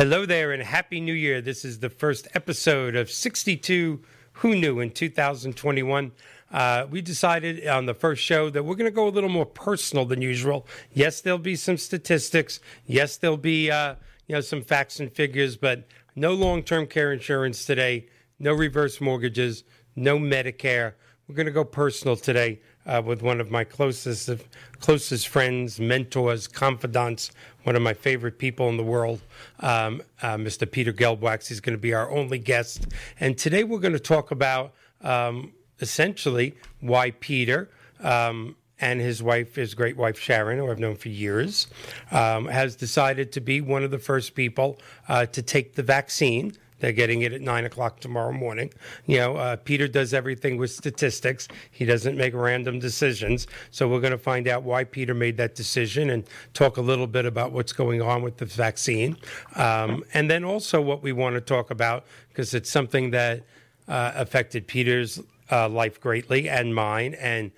Hello there and Happy New Year. This is the first episode of 62 Who Knew in 2021. Uh, we decided on the first show that we're going to go a little more personal than usual. Yes, there'll be some statistics. Yes, there'll be uh, you know some facts and figures, but no long-term care insurance today. No reverse mortgages. No Medicare. We're going to go personal today uh, with one of my closest closest friends, mentors, confidants, one of my favorite people in the world, um, uh, Mr. Peter Gelbwax. He's going to be our only guest, and today we're going to talk about um, essentially why Peter. Um, and his wife, his great wife Sharon, who I've known for years, um, has decided to be one of the first people uh, to take the vaccine they're getting it at nine o'clock tomorrow morning. You know, uh, Peter does everything with statistics. He doesn't make random decisions. So we're going to find out why Peter made that decision and talk a little bit about what's going on with the vaccine. Um, and then also what we want to talk about, because it's something that uh, affected Peter's uh, life greatly and mine and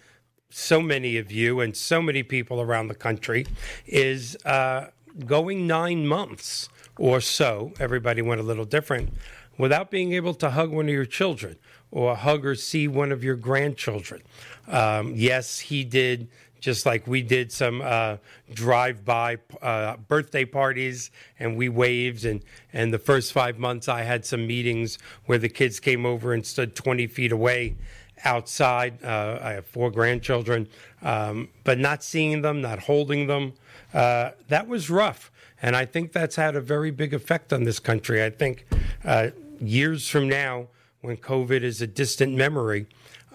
so many of you and so many people around the country, is uh, going nine months or so, everybody went a little different, without being able to hug one of your children or hug or see one of your grandchildren. Um, yes, he did, just like we did some uh, drive by uh, birthday parties and we waved. And, and the first five months, I had some meetings where the kids came over and stood 20 feet away outside. Uh, I have four grandchildren, um, but not seeing them, not holding them, uh, that was rough. And I think that's had a very big effect on this country. I think uh, years from now, when COVID is a distant memory,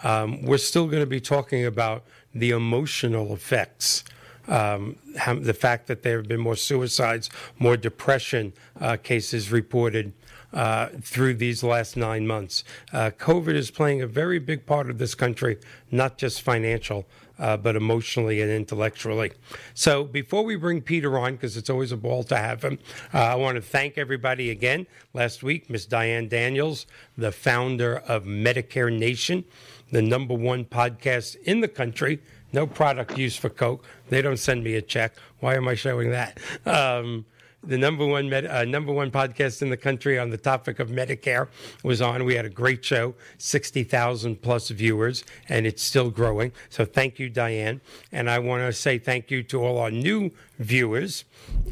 um, we're still going to be talking about the emotional effects. Um, the fact that there have been more suicides, more depression uh, cases reported uh, through these last nine months. Uh, COVID is playing a very big part of this country, not just financial, uh, but emotionally and intellectually. So before we bring Peter on, because it's always a ball to have him, uh, I want to thank everybody again. Last week, Miss Diane Daniels, the founder of Medicare Nation, the number one podcast in the country. No product use for Coke. They don't send me a check. Why am I showing that? Um, the number one med, uh, number one podcast in the country on the topic of Medicare was on. We had a great show, sixty thousand plus viewers, and it's still growing. So thank you, Diane, and I want to say thank you to all our new viewers,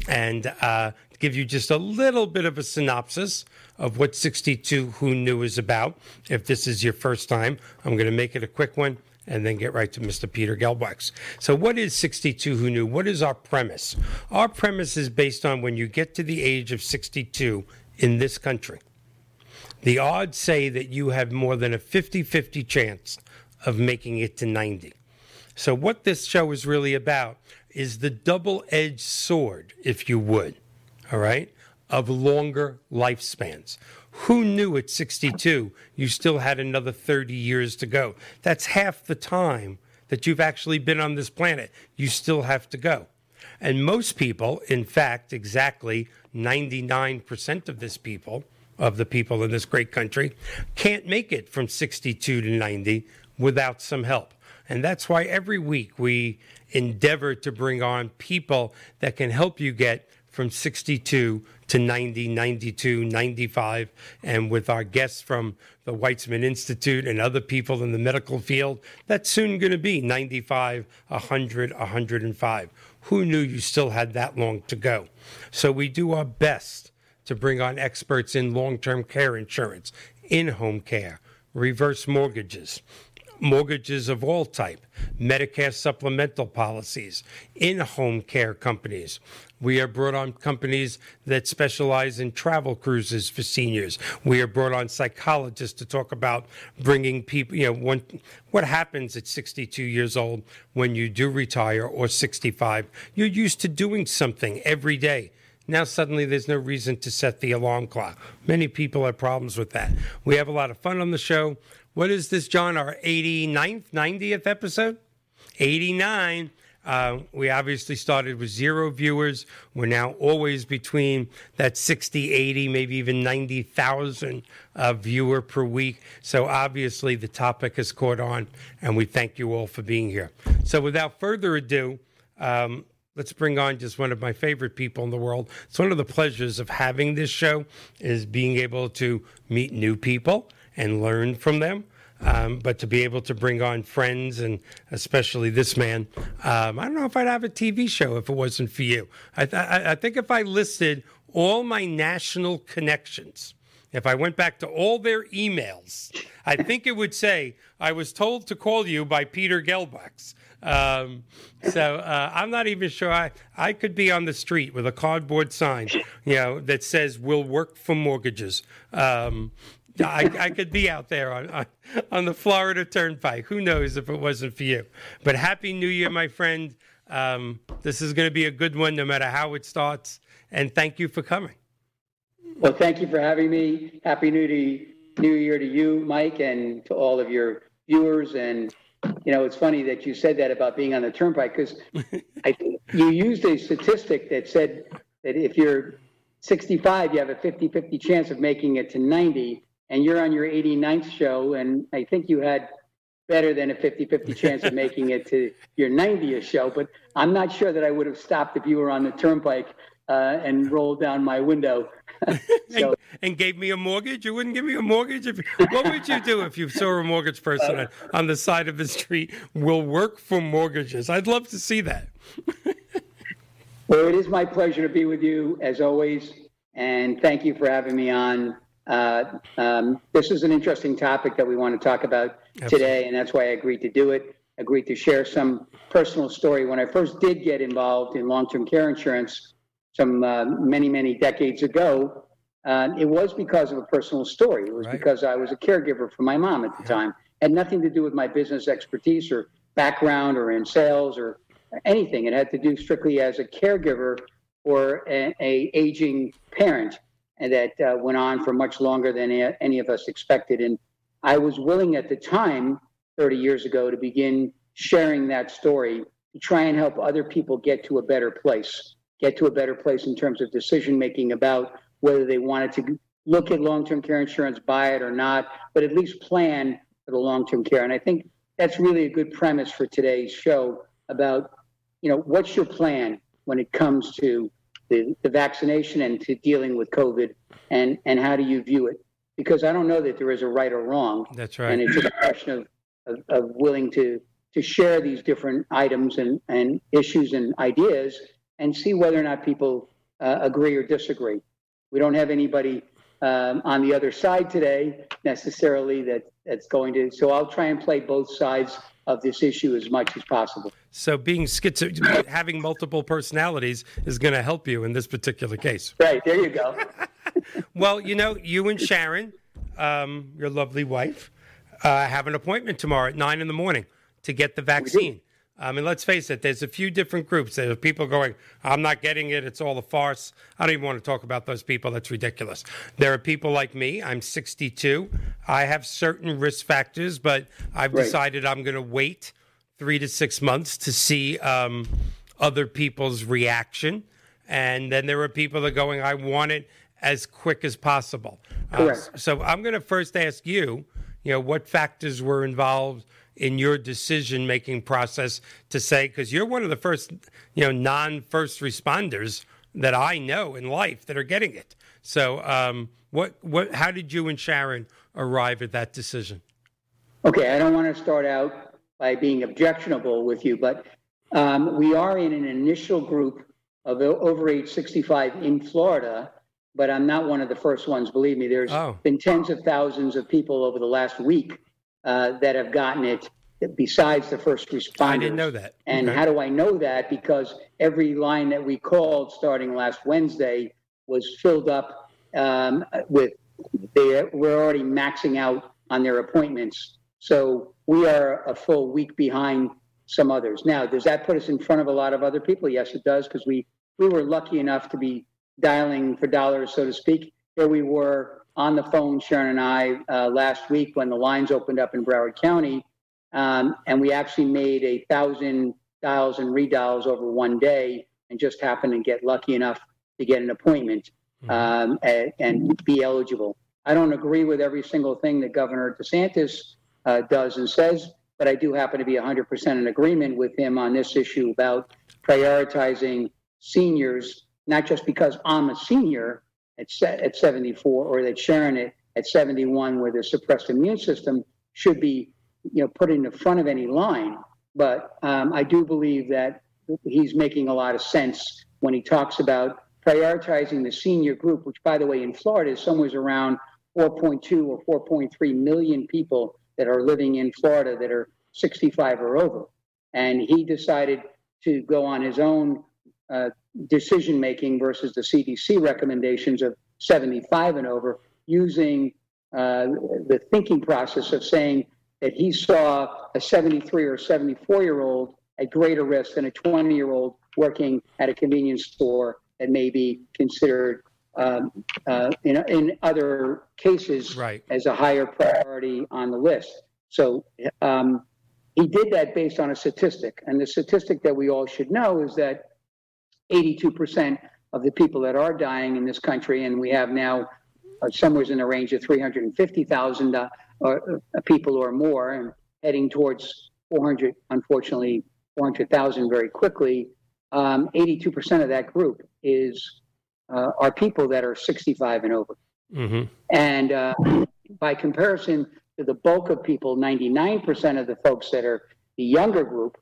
and uh, give you just a little bit of a synopsis of what 62 Who Knew is about. If this is your first time, I'm going to make it a quick one and then get right to Mr. Peter Gelbwax. So, what is 62 Who Knew? What is our premise? Our premise is based on when you get to the age of 62 in this country, the odds say that you have more than a 50 50 chance of making it to 90. So, what this show is really about is the double edged sword, if you would, all right, of longer lifespans. Who knew at 62 you still had another 30 years to go? That's half the time that you've actually been on this planet. You still have to go. And most people, in fact, exactly 99% of this people, of the people in this great country, can't make it from 62 to 90 without some help. And that's why every week we endeavor to bring on people that can help you get from 62 to 90, 92, 95. And with our guests from the Weizmann Institute and other people in the medical field, that's soon going to be 95, 100, 105. Who knew you still had that long to go? So we do our best to bring on experts in long term care insurance, in home care, reverse mortgages, mortgages of all type, Medicare supplemental policies, in-home care companies. We are brought on companies that specialize in travel cruises for seniors. We are brought on psychologists to talk about bringing people, you know, when, what happens at 62 years old when you do retire or 65. You're used to doing something every day. Now suddenly there's no reason to set the alarm clock. Many people have problems with that. We have a lot of fun on the show. What is this, John? Our 89th, 90th episode? 89. Uh, we obviously started with zero viewers. We're now always between that 60, 80, maybe even 90,000 uh, viewer per week. So obviously the topic has caught on, and we thank you all for being here. So without further ado, um, let's bring on just one of my favorite people in the world. It's one of the pleasures of having this show is being able to meet new people and learn from them. Um, but to be able to bring on friends and especially this man, um, I don't know if I'd have a TV show if it wasn't for you. I, th- I think if I listed all my national connections, if I went back to all their emails, I think it would say, I was told to call you by Peter Gelbwax. Um, so uh, I'm not even sure I, I could be on the street with a cardboard sign, you know, that says "We'll work for mortgages." Um, I, I, could be out there on, on, on the Florida Turnpike. Who knows if it wasn't for you? But happy New Year, my friend. Um, this is going to be a good one, no matter how it starts. And thank you for coming. Well, thank you for having me. Happy New, New Year to you, Mike, and to all of your viewers and you know, it's funny that you said that about being on the turnpike because you used a statistic that said that if you're 65, you have a 50 50 chance of making it to 90, and you're on your 89th show, and I think you had better than a 50 50 chance of making it to your 90th show. But I'm not sure that I would have stopped if you were on the turnpike uh, and rolled down my window so, and, and, gave me a mortgage? You wouldn't give me a mortgage? If, what would you do if you saw a mortgage person uh, on the side of the street? Will work for mortgages. I'd love to see that. well, it is my pleasure to be with you as always, and thank you for having me on. Uh, um, this is an interesting topic that we want to talk about Absolutely. today, and that's why I agreed to do it. Agreed to share some personal story. When I first did get involved in long-term care insurance, some uh, many, many decades ago, uh, it was because of a personal story. It was right. because I was a caregiver for my mom at the yeah. time. It had nothing to do with my business expertise or background or in sales or anything. It had to do strictly as a caregiver for a, a aging parent, and that uh, went on for much longer than any of us expected. And I was willing at the time, 30 years ago, to begin sharing that story to try and help other people get to a better place get to a better place in terms of decision making about whether they wanted to look at long-term care insurance, buy it or not, but at least plan for the long-term care. And I think that's really a good premise for today's show about, you know, what's your plan when it comes to the, the vaccination and to dealing with COVID and, and how do you view it? Because I don't know that there is a right or wrong. That's right. And it's a question of, of, of willing to, to share these different items and, and issues and ideas and see whether or not people uh, agree or disagree. We don't have anybody um, on the other side today necessarily that that's going to. So I'll try and play both sides of this issue as much as possible. So being schizo, having multiple personalities is going to help you in this particular case. Right there, you go. well, you know, you and Sharon, um, your lovely wife, uh, have an appointment tomorrow at nine in the morning to get the vaccine. I mean, let's face it, there's a few different groups. There's people going, I'm not getting it. It's all a farce. I don't even want to talk about those people. That's ridiculous. There are people like me. I'm 62. I have certain risk factors, but I've right. decided I'm going to wait three to six months to see um, other people's reaction. And then there are people that are going, I want it as quick as possible. Uh, so I'm going to first ask you, you know, what factors were involved in your decision making process to say because you're one of the first you know non first responders that I know in life that are getting it. So um, what what how did you and Sharon arrive at that decision? Okay, I don't want to start out by being objectionable with you, but um, we are in an initial group of over age 65 in Florida, but I'm not one of the first ones. Believe me, There's oh. been tens of thousands of people over the last week uh, that have gotten it besides the first responders. I didn't know that. And okay. how do I know that? Because every line that we called starting last Wednesday was filled up um, with, they were already maxing out on their appointments. So we are a full week behind some others. Now, does that put us in front of a lot of other people? Yes, it does, because we, we were lucky enough to be dialing for dollars, so to speak. Here we were on the phone, Sharon and I, uh, last week when the lines opened up in Broward County, um, and we actually made a thousand dials and redials over one day, and just happened to get lucky enough to get an appointment mm-hmm. um, and, and, be eligible. I don't agree with every single thing that Governor DeSantis uh, does and says, but I do happen to be 100% in agreement with him on this issue about prioritizing seniors, not just because I'm a senior at, at 74 or that Sharon at, at 71 with a suppressed immune system should be you know, put in the front of any line. But um, I do believe that he's making a lot of sense when he talks about prioritizing the senior group, which, by the way, in Florida is somewhere around 4.2 or 4.3 million people that are living in Florida that are 65 or over. And he decided to go on his own uh, decision making versus the CDC recommendations of 75 and over, using uh, the thinking process of saying that he saw a 73 or 74 year old at greater risk than a 20 year old working at a convenience store that may be considered um, uh, in, in other cases right. as a higher priority on the list. So um, he did that based on a statistic. And the statistic that we all should know is that 82% of the people that are dying in this country, and we have now uh, somewhere in the range of 350,000 uh, uh, people or more, and heading towards 400, unfortunately, 400,000 very quickly. Um, 82% of that group is uh, are people that are 65 and over. Mm-hmm. And uh, by comparison to the bulk of people, 99% of the folks that are the younger group,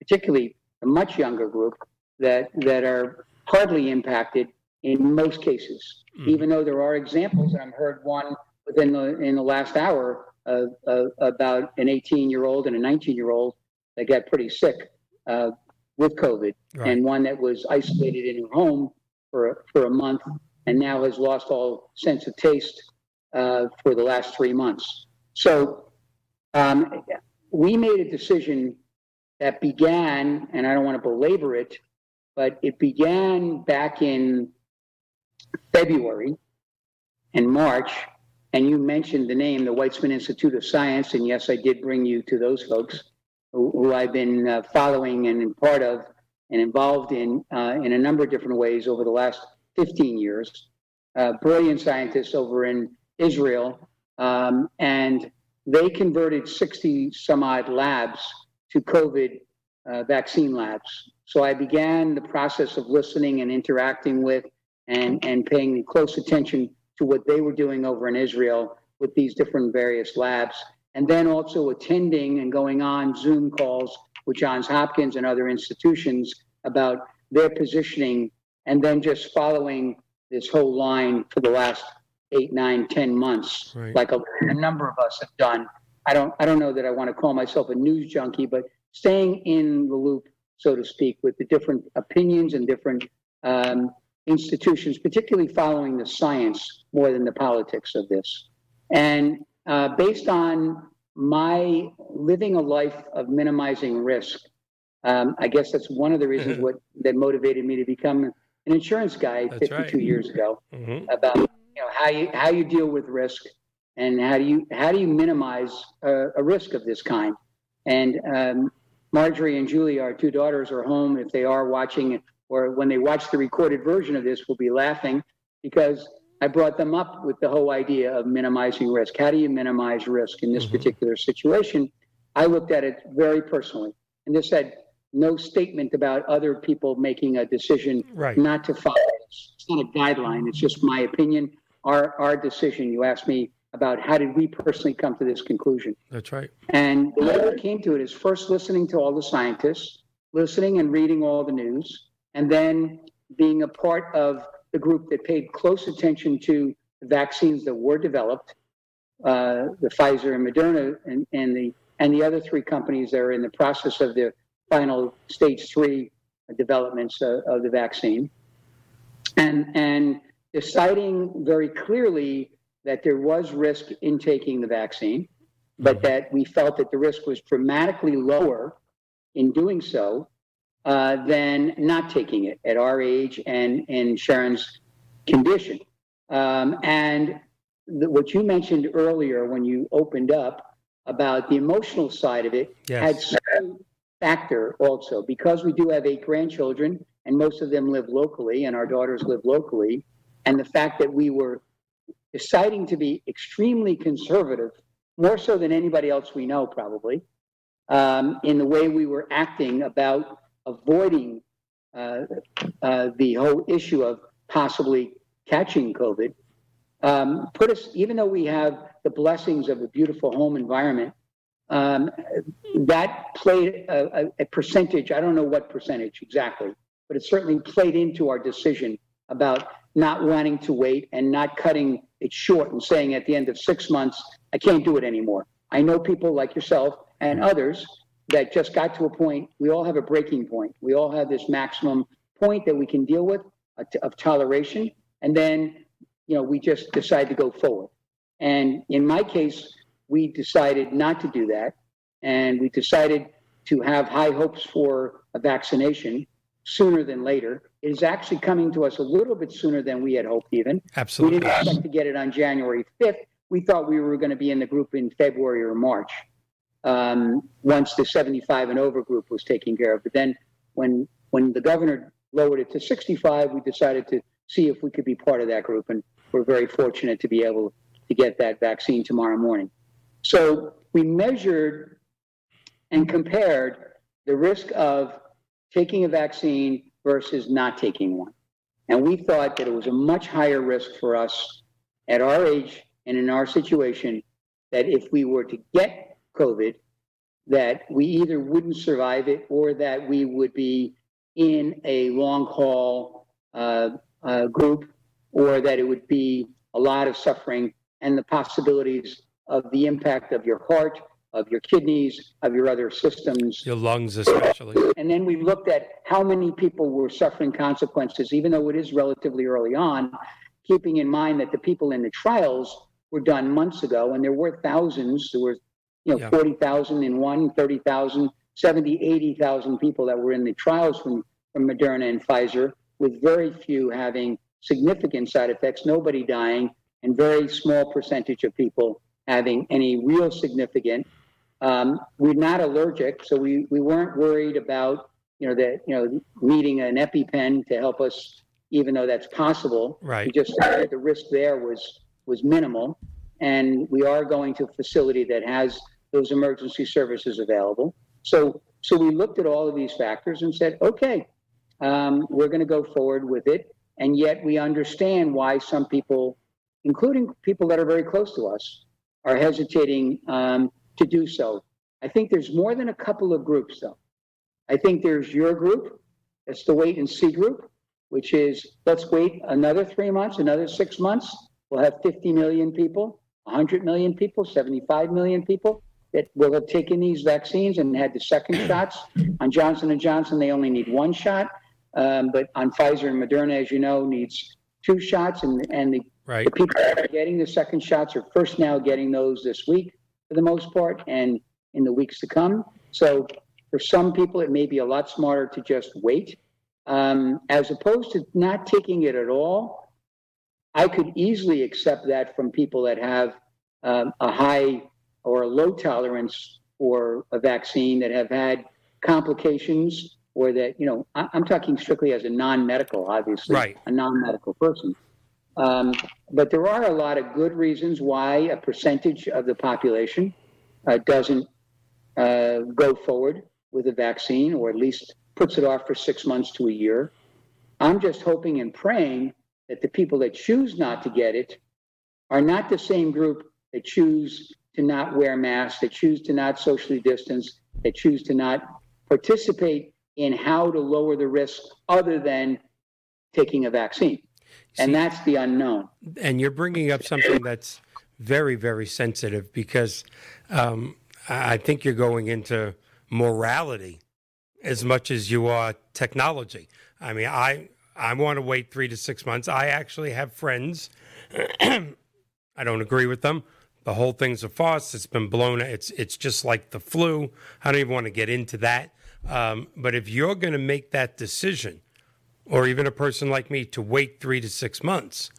particularly the much younger group, that, that are hardly impacted in most cases, mm-hmm. even though there are examples, and I've heard one within the, in the last hour uh, uh, about an 18 year old and a 19 year old that got pretty sick uh, with COVID, right. and one that was isolated in her home for, for a month and now has lost all sense of taste uh, for the last three months. So um, we made a decision that began, and I don't want to belabor it, but it began back in February and March. And you mentioned the name, the Weizmann Institute of Science. And yes, I did bring you to those folks who, who I've been uh, following and part of and involved in uh, in a number of different ways over the last 15 years. Uh, brilliant scientists over in Israel, um, and they converted 60 some odd labs to COVID uh, vaccine labs. So I began the process of listening and interacting with and, and paying close attention to what they were doing over in Israel with these different various labs. And then also attending and going on Zoom calls with Johns Hopkins and other institutions about their positioning, and then just following this whole line for the last eight, nine, ten months, right. like a, a number of us have done. I don't, I don't know that I want to call myself a news junkie, but staying in the loop, so to speak, with the different opinions and different um, institutions, particularly following the science more than the politics of this. And uh, based on my living a life of minimizing risk, um, I guess that's one of the reasons what that motivated me to become an insurance guy that's 52 right. years ago. Mm-hmm. About you know how you how you deal with risk and how do you how do you minimize a, a risk of this kind. And um, Marjorie and Julie, our two daughters, are home. If they are watching or when they watch the recorded version of this, will be laughing because I brought them up with the whole idea of minimizing risk. How do you minimize risk in this mm-hmm. particular situation? I looked at it very personally, and this had no statement about other people making a decision right. not to follow. It's not a guideline. It's just my opinion. Our our decision. You asked me about how did we personally come to this conclusion. That's right. And the way we came to it is first listening to all the scientists, listening and reading all the news, and then being a part of the group that paid close attention to the vaccines that were developed, uh, the Pfizer and Moderna, and, and the and the other three companies that are in the process of their final stage three developments uh, of the vaccine, and and deciding very clearly that there was risk in taking the vaccine, but mm-hmm. that we felt that the risk was dramatically lower in doing so uh, than not taking it at our age and in Sharon's condition. Um, and the, what you mentioned earlier when you opened up about the emotional side of it yes. had some factor also because we do have eight grandchildren and most of them live locally and our daughters live locally and the fact that we were deciding to be extremely conservative more so than anybody else we know probably um, in the way we were acting about avoiding uh, uh, the whole issue of possibly catching COVID um, put us, even though we have the blessings of a beautiful home environment, um, that played a, a, percentage, I don't know what percentage exactly, but it certainly played into our decision about not wanting to wait and not cutting it short and saying at the end of six months, I can't do it anymore. I know people like yourself and others that just got to a point, we all have a breaking point. We all have this maximum point that we can deal with uh, of toleration. And then, you know, we just decide to go forward. And in my case, we decided not to do that. And we decided to have high hopes for a vaccination sooner than later. It is actually coming to us a little bit sooner than we had hoped, even. Absolutely. We didn't expect to get it on January 5th. We thought we were going to be in the group in February or March um, once the 75 and over group was taken care of. But then when when the governor lowered it to 65, we decided to see if we could be part of that group, and we're very fortunate to be able to get that vaccine tomorrow morning. So we measured and compared the risk of taking a vaccine versus not taking one. And we thought that it was a much higher risk for us at our age and in our situation that if we were to get COVID, that we either wouldn't survive it or that we would be in a long haul uh, uh, group or that it would be a lot of suffering and the possibilities of the impact of your heart, of your kidneys, of your other systems. Your lungs, especially. And then we looked at how many people were suffering consequences, even though it is relatively early on, keeping in mind that the people in the trials were done months ago and there were thousands, there were you know, yeah. 40,000 in one, 30,000, 70, 80,000 people that were in the trials from, from Moderna and Pfizer, with very few having significant side effects, nobody dying, and very small percentage of people having any real significant. Um, we're not allergic, so we, we weren't worried about you know that you know needing an EpiPen to help us, even though that's possible. Right. We just the risk there was was minimal and we are going to a facility that has those emergency services available. So, so we looked at all of these factors and said, okay, um, we're going to go forward with it. And yet we understand why some people, including people that are very close to us, are hesitating um, to do so. I think there's more than a couple of groups, though. I think there's your group, it's the wait and see group, which is let's wait another three months, another six months. We'll have 50 million people. 100 million people, 75 million people that will have taken these vaccines and had the second shots. On Johnson and Johnson, they only need one shot, um, but on Pfizer and Moderna, as you know, needs two shots, and and the, right. the people that are getting the second shots are first now getting those this week for the most part, and in the weeks to come. So for some people, it may be a lot smarter to just wait, um, as opposed to not taking it at all I could easily accept that from people that have um, a high or a low tolerance for a vaccine that have had complications or that, you know, I, am talking strictly as a non medical, obviously, right. a non medical person. Um, but there are a lot of good reasons why a percentage of the population uh, doesn't uh, go forward with a vaccine or at least puts it off for six months to a year. I'm just hoping and praying that the people that choose not to get it are not the same group that choose to not wear masks, that choose to not socially distance, that choose to not participate in how to lower the risk other than taking a vaccine. See, and that's the unknown. And you're bringing up something that's very, very sensitive because um, I think you're going into morality as much as you are technology. I mean, I I want to wait three to six months. I actually have friends. I don't agree with them. The whole thing's a farce. It's been blown. It's it's just like the flu. I don't even want to get into that. Um, but if you're going to make that decision, or even a person like me, to wait three to six months,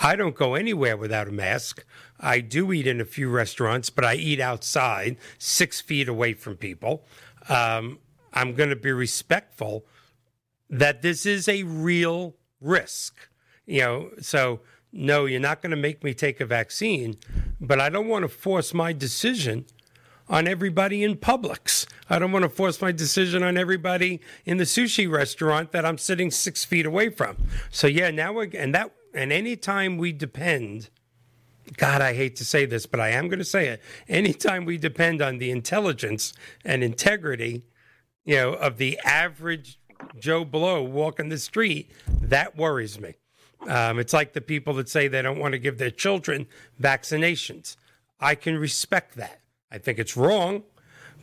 I don't go anywhere without a mask. I do eat in a few restaurants, but I eat outside, six feet away from people. Um, I'm going to be respectful that this is a real risk. You know, so no, you're not going to make me take a vaccine, but I don't want to force my decision on everybody in Publix. I don't want to force my decision on everybody in the sushi restaurant that I'm sitting six feet away from. So yeah, now we're, and that and anytime we depend, God, I hate to say this, but I am going to say it. Anytime we depend on the intelligence and integrity, you know, of the average Joe Blow walking the street, that worries me. Um, it's like the people that say they don't want to give their children vaccinations. I can respect that. I think it's wrong.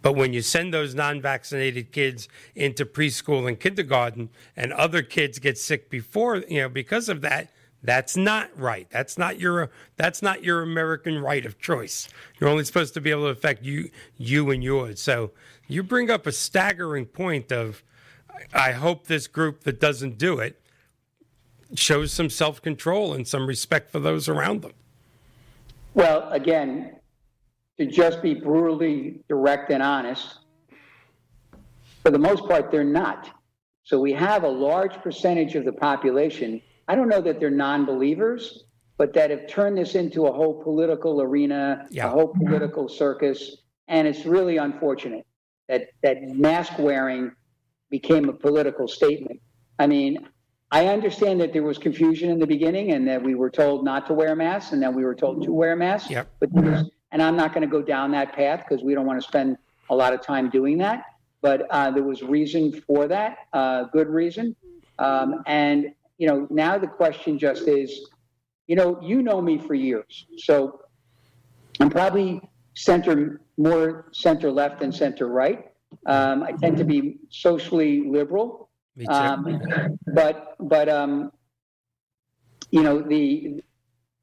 But when you send those non vaccinated kids into preschool and kindergarten and other kids get sick before, you know, because of that, that's not right. That's not your that's not your American right of choice. You're only supposed to be able to affect you you and yours. So you bring up a staggering point of I hope this group that doesn't do it shows some self control and some respect for those around them. Well, again, to just be brutally direct and honest, for the most part, they're not. So we have a large percentage of the population. I don't know that they're non believers, but that have turned this into a whole political arena, yeah. a whole political circus. And it's really unfortunate that, that mask wearing became a political statement. I mean, I understand that there was confusion in the beginning and that we were told not to wear masks and then we were told to wear masks. Yep. But and I'm not going to go down that path because we don't want to spend a lot of time doing that. But uh, there was reason for that, uh, good reason. Um, and you know, now the question just is, you know, you know me for years, so I'm probably center more center left than center right. Um, I tend to be socially liberal. Um, but but um, you know the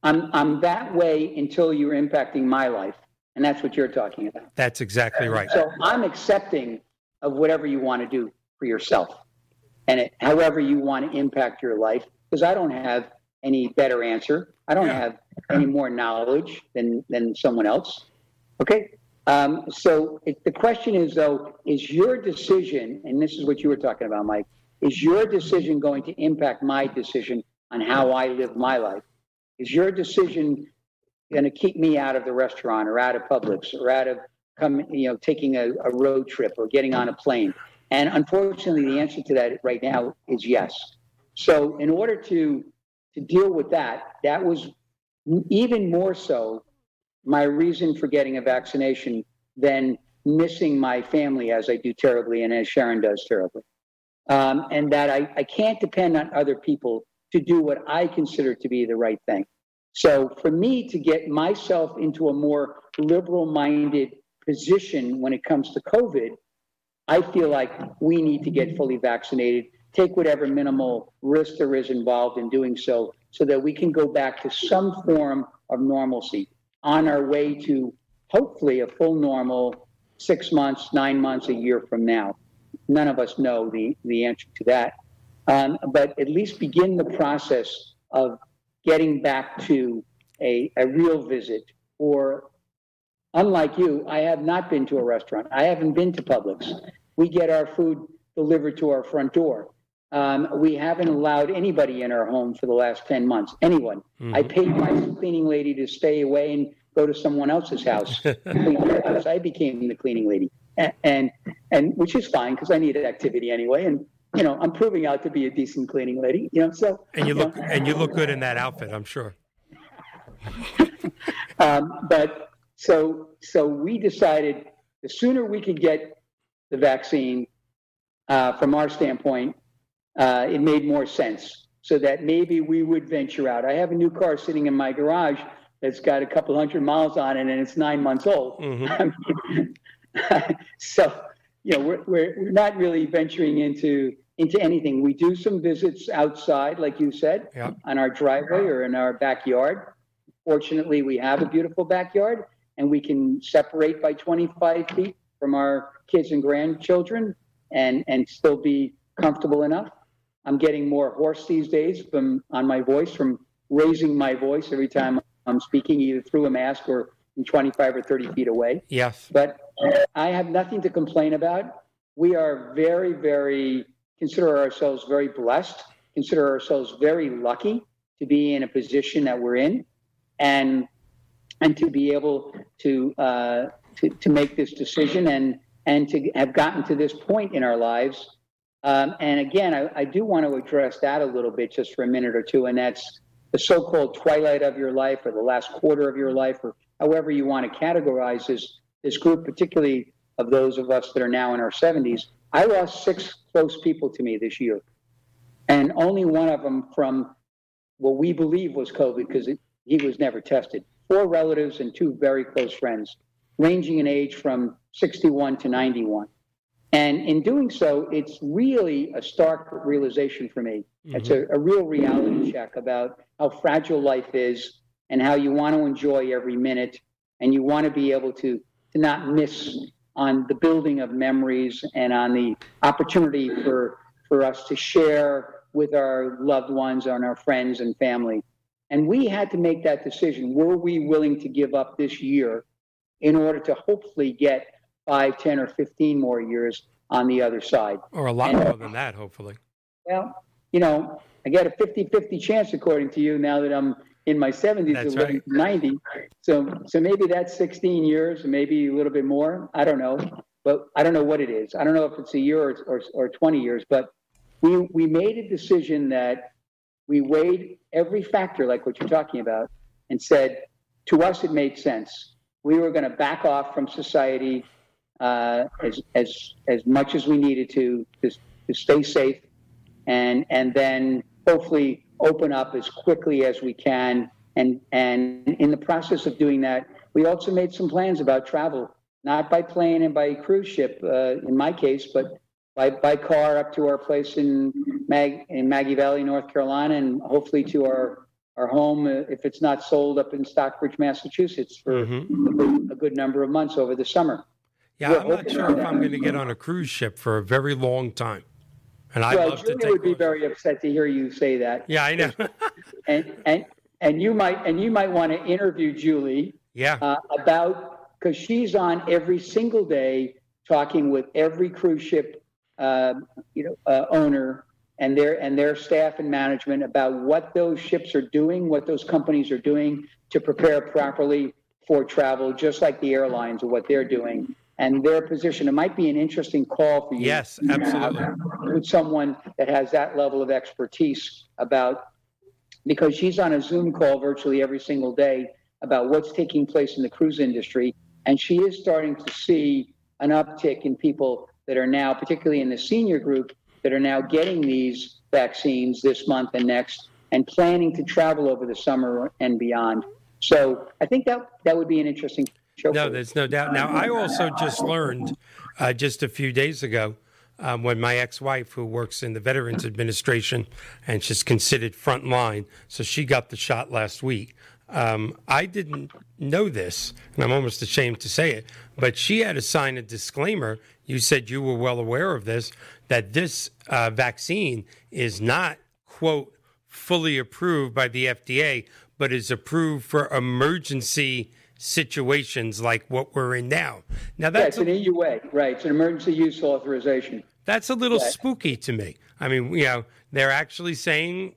I'm I'm that way until you're impacting my life, and that's what you're talking about. That's exactly right. So I'm accepting of whatever you want to do for yourself, and it, however you want to impact your life, because I don't have any better answer. I don't yeah. have any more knowledge than than someone else. Okay. Um, so it, the question is, though, is your decision, and this is what you were talking about, Mike, is your decision going to impact my decision on how I live my life? Is your decision going to keep me out of the restaurant or out of Publix or out of come, you know, taking a, a road trip or getting on a plane? And unfortunately, the answer to that right now is yes. So, in order to to deal with that, that was even more so my reason for getting a vaccination than missing my family as I do terribly and as Sharon does terribly um, and that I, I can't depend on other people to do what I consider to be the right thing. So for me to get myself into a more liberal minded position when it comes to COVID, I feel like we need to get fully vaccinated, take whatever minimal risk there is involved in doing so, so that we can go back to some form of normalcy on our way to hopefully a full normal six months, nine months, a year from now. None of us know the, the answer to that. Um, but at least begin the process of getting back to a, a real visit. Or, unlike you, I have not been to a restaurant. I haven't been to Publix. We get our food delivered to our front door. Um, we haven't allowed anybody in our home for the last 10 months, anyone. Mm-hmm. I paid my cleaning lady to stay away and go to someone else's house. I became the cleaning lady and and, which is fine because I needed activity anyway, and you know I'm proving out to be a decent cleaning lady. You know, so and you look know, and you look good in that outfit, I'm sure. um, but so so we decided the sooner we could get the vaccine, uh, from our standpoint, uh, it made more sense. So that maybe we would venture out. I have a new car sitting in my garage that's got a couple hundred miles on it, and it's nine months old. Mm-hmm. so, you know, we're, we're not really venturing into into anything. We do some visits outside, like you said, yeah. on our driveway or in our backyard. Fortunately, we have a beautiful backyard, and we can separate by 25 feet from our kids and grandchildren, and and still be comfortable enough. I'm getting more hoarse these days from on my voice from raising my voice every time I'm speaking, either through a mask or 25 or 30 feet away. Yes. But I have nothing to complain about. We are very, very, consider ourselves very blessed, consider ourselves very lucky to be in a position that we're in and and to be able to uh, to, to make this decision and and to have gotten to this point in our lives. Um, and again, I, I do want to address that a little bit just for a minute or two, and that's the so-called twilight of your life or the last quarter of your life or however you want to categorize this this group, particularly of those of us that are now in our 70s. I lost six close people to me this year, and only one of them from what we believe was COVID because he was never tested. Four relatives and two very close friends, ranging in age from 61 to 91. And in doing so, it's really a stark realization for me. Mm-hmm. It's a, a real reality check about how fragile life is and how you want to enjoy every minute and you want to be able to, to not miss on the building of memories and on the opportunity for, for us to share with our loved ones and our friends and family. And we had to make that decision. Were we willing to give up this year in order to hopefully get five, 10, or 15 more years on the other side? Or a lot and, more than that, hopefully. Well, you know, I get a 50 50 chance, according to you, now that I'm in my 70s that's to right. 90. So, so maybe that's 16 years, maybe a little bit more. I don't know. But I don't know what it is. I don't know if it's a year or, or, or 20 years. But we, we made a decision that we weighed every factor, like what you're talking about, and said, to us, it made sense. We were going to back off from society uh, as, as, as much as we needed to, to, to stay safe, and, and then hopefully open up as quickly as we can. And, and in the process of doing that, we also made some plans about travel, not by plane and by cruise ship uh, in my case, but by, by car up to our place in, Mag, in Maggie Valley, North Carolina, and hopefully to our, our home, uh, if it's not sold, up in Stockbridge, Massachusetts for mm-hmm. a, good, a, good, number of months over the summer. Yeah, We're I'm not sure if I'm going to get on a cruise ship for a very long time. And I'd well, love Julia to take would be very upset to hear you say that. Yeah, I know. and and and you might and you might want to interview Julie. Yeah. Uh, about because she's on every single day talking with every cruise ship, uh, you know, uh, owner and their and their staff and management about what those ships are doing, what those companies are doing to prepare properly for travel, just like the airlines are what they're doing and their position. It might be an interesting call for you. Yes, absolutely. With someone that has that level of expertise about, because she's on a Zoom call virtually every single day about what's taking place in the cruise industry. And she is starting to see an uptick in people that are now, particularly in the senior group, that are now getting these vaccines this month and next and planning to travel over the summer and beyond. So I think that that would be an interesting no, there's no doubt. Now, I also just learned uh, just a few days ago um, when my ex-wife, who works in the Veterans Administration, and she's considered frontline, so she got the shot last week. Um, I didn't know this, and I'm almost ashamed to say it, but she had to sign a disclaimer. You said you were well aware of this, that this uh, vaccine is not, quote, fully approved by the FDA, but is approved for emergency situations like what we're in now. Now that's yeah, an EUA, right? It's an emergency use authorization. That's a little yeah. spooky to me. I mean, you know, they're actually saying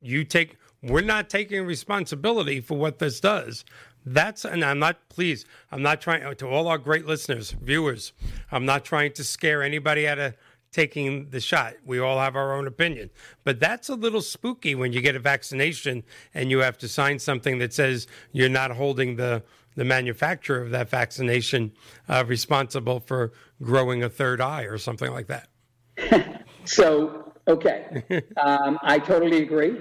you take we're not taking responsibility for what this does. That's and I'm not please, I'm not trying to all our great listeners, viewers, I'm not trying to scare anybody out of taking the shot. We all have our own opinion. But that's a little spooky when you get a vaccination and you have to sign something that says you're not holding the the manufacturer of that vaccination uh, responsible for growing a third eye or something like that. so, okay, um, I totally agree.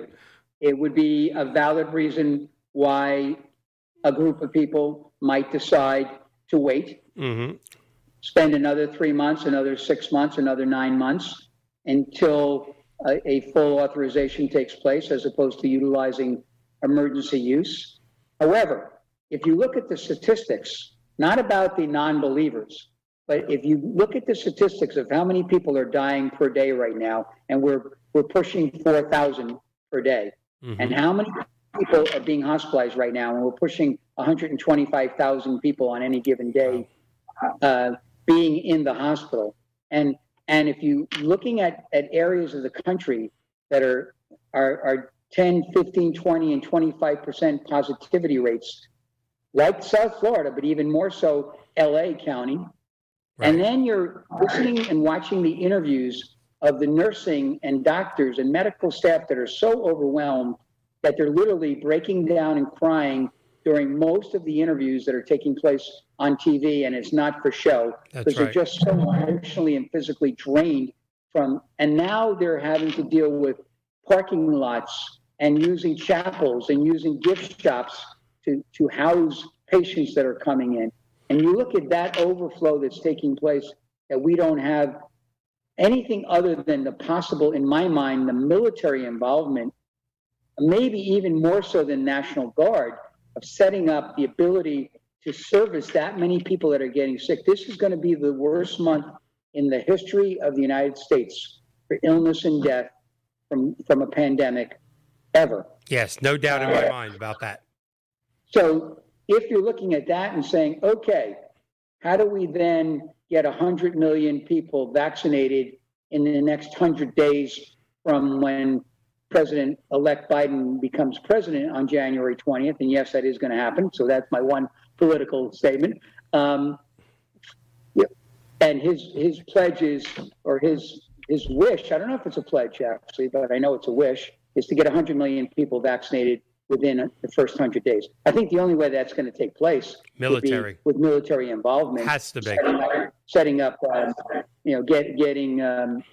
It would be a valid reason why a group of people might decide to wait. Mm-hmm spend another three months, another six months, another nine months until a, a full authorization takes place as opposed to utilizing emergency use. However, if you look at the statistics, not about the non believers, but if you look at the statistics of how many people are dying per day right now, and we're, we're pushing 4,000 per day, mm-hmm. and how many people are being hospitalized right now, and we're pushing 125,000 people on any given day. Uh, being in the hospital. And and if you looking at, at areas of the country that are are, are 10, 15, 20, and 25% positivity rates, like South Florida, but even more so LA County. Right. And then you're listening and watching the interviews of the nursing and doctors and medical staff that are so overwhelmed that they're literally breaking down and crying during most of the interviews that are taking place on TV, and it's not for show because right. they're just so emotionally and physically drained from. And now they're having to deal with parking lots and using chapels and using gift shops to to house patients that are coming in. And you look at that overflow that's taking place that we don't have anything other than the possible, in my mind, the military involvement, maybe even more so than National Guard of setting up the ability to service that many people that are getting sick. This is going to be the worst month in the history of the United States for illness and death from, from a pandemic ever. Yes, no doubt in my uh, mind about that. So if you're looking at that and saying, okay, how do we then get 100 million people vaccinated in the next 100 days from when President elect Biden becomes president on January 20th. And yes, that is going to happen. So that's my one political statement. Um, and his his pledges or his his wish, I don't know if it's a pledge actually, but I know it's a wish, is to get 100 million people vaccinated within the first 100 days. I think the only way that's going to take place military with military involvement has to be setting up, setting up um, you know, get, getting um,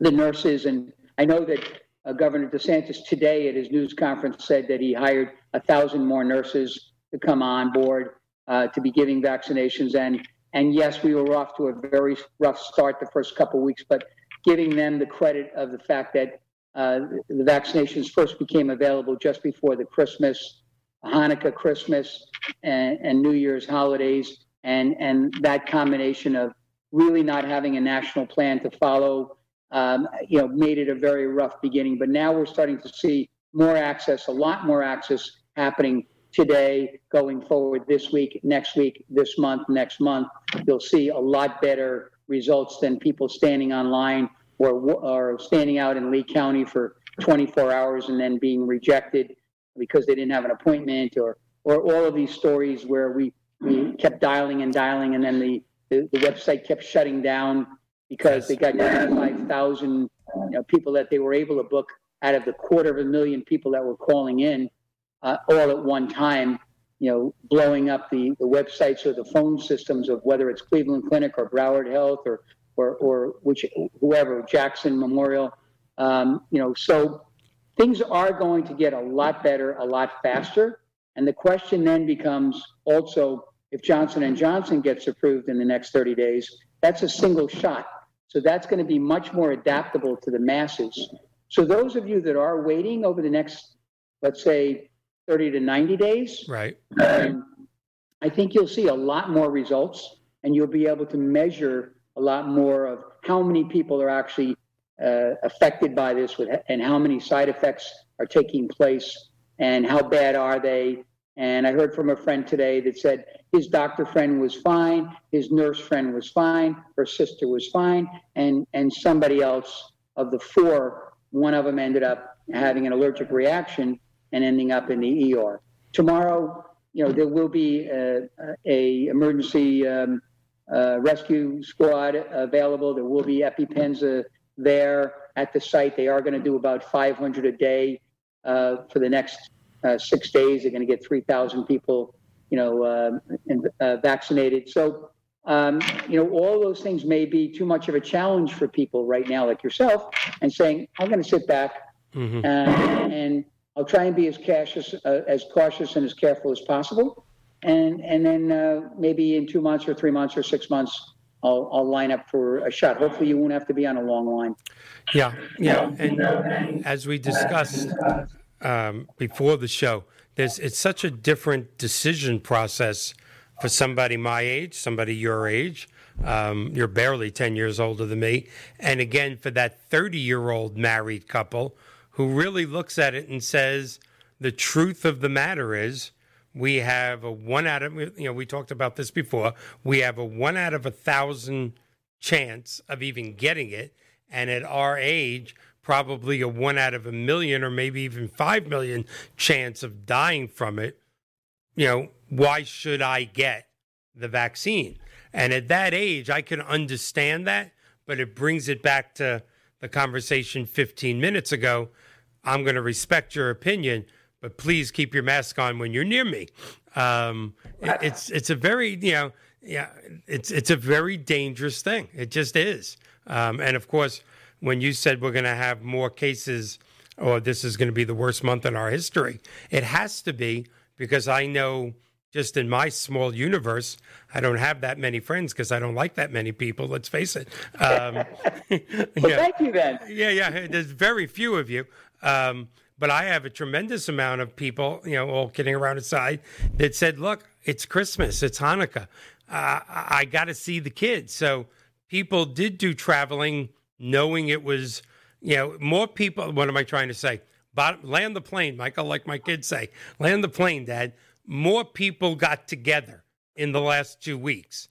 the nurses and I know that uh, Governor DeSantis today at his news conference said that he hired a thousand more nurses to come on board uh, to be giving vaccinations. And and yes, we were off to a very rough start the first couple of weeks, but giving them the credit of the fact that uh, the vaccinations first became available just before the Christmas, Hanukkah, Christmas, and, and New Year's holidays, and and that combination of really not having a national plan to follow um, you know, made it a very rough beginning. But now we're starting to see more access, a lot more access happening today, going forward this week, next week, this month, next month. You'll see a lot better results than people standing online or, or standing out in Lee County for 24 hours and then being rejected because they didn't have an appointment or, or all of these stories where we, we kept dialing and dialing and then the, the, the website kept shutting down because they got 95,000 you know, people that they were able to book out of the quarter of a million people that were calling in uh, all at one time, you know, blowing up the, the websites or the phone systems of whether it's Cleveland Clinic or Broward Health or, or, or which, whoever, Jackson Memorial. Um, you know, so things are going to get a lot better, a lot faster. And the question then becomes also if Johnson and Johnson gets approved in the next 30 days, that's a single shot. So that's going to be much more adaptable to the masses. So those of you that are waiting over the next, let's say, 30 to 90 days, right? Um, I think you'll see a lot more results, and you'll be able to measure a lot more of how many people are actually uh, affected by this, with, and how many side effects are taking place, and how bad are they, and I heard from a friend today that said his doctor friend was fine, his nurse friend was fine, her sister was fine, and and somebody else of the four, one of them ended up having an allergic reaction and ending up in the ER. Tomorrow, you know, there will be a, a emergency um, uh, rescue squad available. There will be EpiPens uh, there at the site. They are going to do about 500 a day uh, for the next uh, six days. They're going to get 3,000 people, you know, uh, in, uh, vaccinated. So, um, you know, all those things may be too much of a challenge for people right now, like yourself, and saying, I'm going to sit back mm-hmm. Uh, and I'll try and be as cautious, uh, as cautious and as careful as possible. And, and then uh, maybe in two months or three months or six months, I'll, I'll line up for a shot. Hopefully, you won't have to be on a long line. Yeah, yeah. And as we discussed, um, before the show. There's it's such a different decision process for somebody my age, somebody your age. Um, you're barely 10 years older than me. And again, for that 30 year old married couple who really looks at it and says, the truth of the matter is, we have a one out of, you know, we talked about this before. We have a one out of a thousand chance of even getting it. And at our age, probably a one out of a million or maybe even five million chance of dying from it, you know, why should I get the vaccine. And at that age, I can understand that, but it brings it back to the conversation 15 minutes ago. I'm going to respect your opinion, but please keep your mask on when you're near me. Um, it, it's it's a very you know yeah it's it's a very dangerous thing. It just is. Um, and of course, when you said we're going to have more cases, or this is going to be the worst month in our history, it has to be because I know just in my small universe, I don't have that many friends because I don't like that many people. Let's face it. Um, well, yeah. thank you then. Yeah, yeah. There's very few of you. Um, but I have a tremendous amount of people, you know, all kidding around aside, that said, look, it's Christmas, it's Hanukkah. Uh, I got to see the kids. So people did do traveling knowing it was, you know, more people. What am I trying to say? Bottom, land the plane, Michael, like my kids say. Land the plane, Dad more people got together in the last two weeks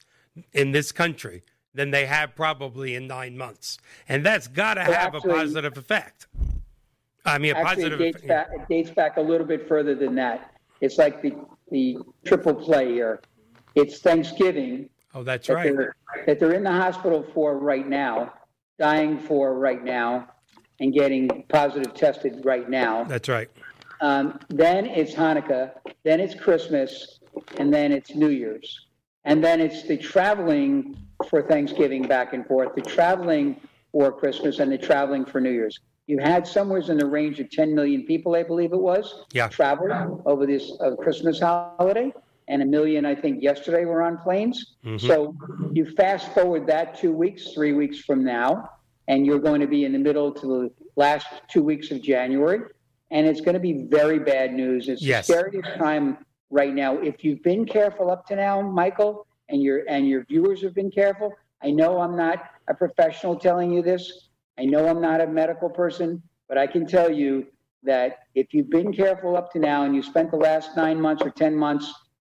in this country than they have probably in nine months. And that's got to well, have actually, a positive effect. I mean, a actually, positive it dates, back, it dates back a little bit further than that. It's like the, the triple play here. It's Thanksgiving. Oh, that's that right. They're, that they're in the hospital for right now, dying for right now, and getting positive tested right now. That's right. Um, then it's Hanukkah, then it's Christmas, and then it's New Year's. And then it's the traveling for Thanksgiving back and forth, the traveling for Christmas, and the traveling for New Year's. You had somewhere in the range of 10 million people, I believe it was, yeah. travel over this uh, Christmas holiday. And a million, I think, yesterday were on planes. Mm-hmm. So you fast forward that two weeks, three weeks from now, and you're going to be in the middle to the last two weeks of January and it's going to be very bad news. It's yes. the scariest time right now. If you've been careful up to now, Michael, and your and your viewers have been careful, I know I'm not a professional telling you this. I know I'm not a medical person, but I can tell you that if you've been careful up to now and you spent the last nine months or 10 months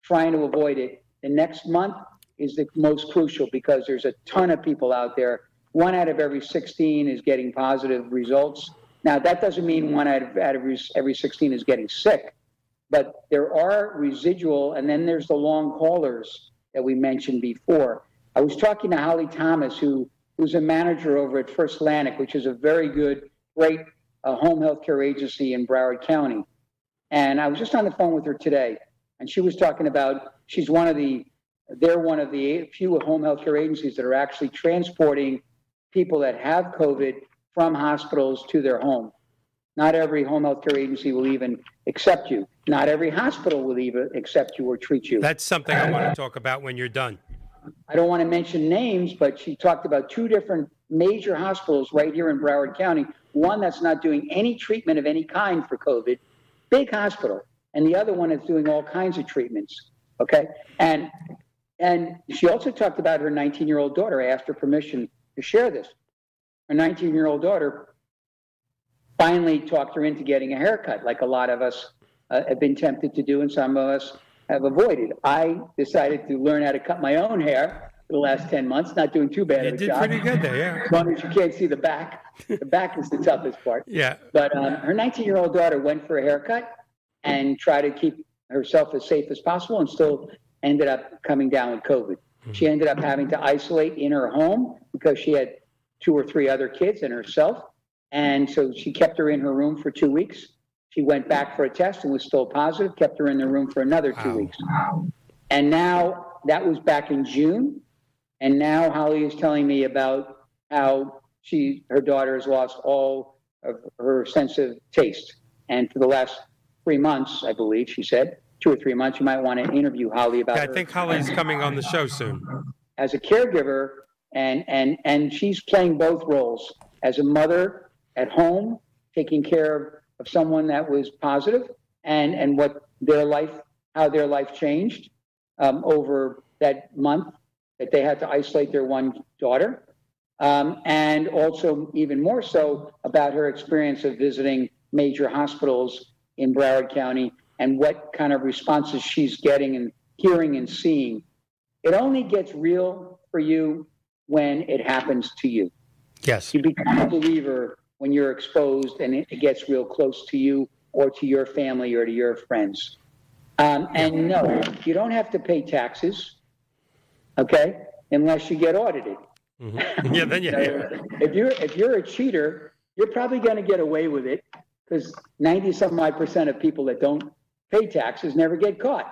trying to avoid it, the next month is the most crucial because there's a ton of people out there. One out of every 16 is getting positive results. Now, that doesn't mean one out of, out of every 16 is getting sick, but there are residual, and then there's the long haulers that we mentioned before. I was talking to Holly Thomas, who who's a manager over at First Atlantic, which is a very good, great uh, home health care agency in Broward County. And I was just on the phone with her today, and she was talking about she's one of the they're one of the few home health care agencies that are actually transporting people that have COVID from hospitals to their home. Not every home health care agency will even accept you. Not every hospital will even accept you or treat you. That's something I want to talk about when you're done. I don't want to mention names, but she talked about two different major hospitals right here in Broward County. One that's not doing any treatment of any kind for COVID, big hospital, and the other one is doing all kinds of treatments. Okay, and and she also talked about her 19 year old daughter. I asked her permission to share this her 19 year old daughter finally talked her into getting a haircut, like a lot of us uh, have been tempted to do, and some of us have avoided. I decided to learn how to cut my own hair for the last 10 months, not doing too bad. You did job. pretty good there, yeah. As long as you can't see the back. The back is the toughest part. Yeah. But um, her 19 year old daughter went for a haircut and try to keep herself as safe as possible and still ended up coming down with COVID. Mm-hmm. She ended up having to isolate in her home because she had two or three other kids and herself. And so she kept her in her room for two weeks. She went back for a test and was still positive, kept her in the room for another two wow. weeks. And now that was back in June. And now Holly is telling me about how she her daughter has lost all of her sense of taste. And for the last three months, I believe, she said, two or three months, you might want to interview Holly about yeah, I think Holly's coming on the show soon. As a caregiver, and and and she's playing both roles as a mother at home, taking care of, of someone that was positive, and and what their life, how their life changed um, over that month that they had to isolate their one daughter, um, and also even more so about her experience of visiting major hospitals in Broward County and what kind of responses she's getting and hearing and seeing. It only gets real for you when it happens to you. Yes. You become a believer when you're exposed and it gets real close to you or to your family or to your friends. Um, and no, you don't have to pay taxes. okay, unless you get audited. Mm-hmm. Yeah, then you. if you're if you're a cheater, you're probably going to get away with it because ninety some odd percent of people that don't pay taxes never get caught.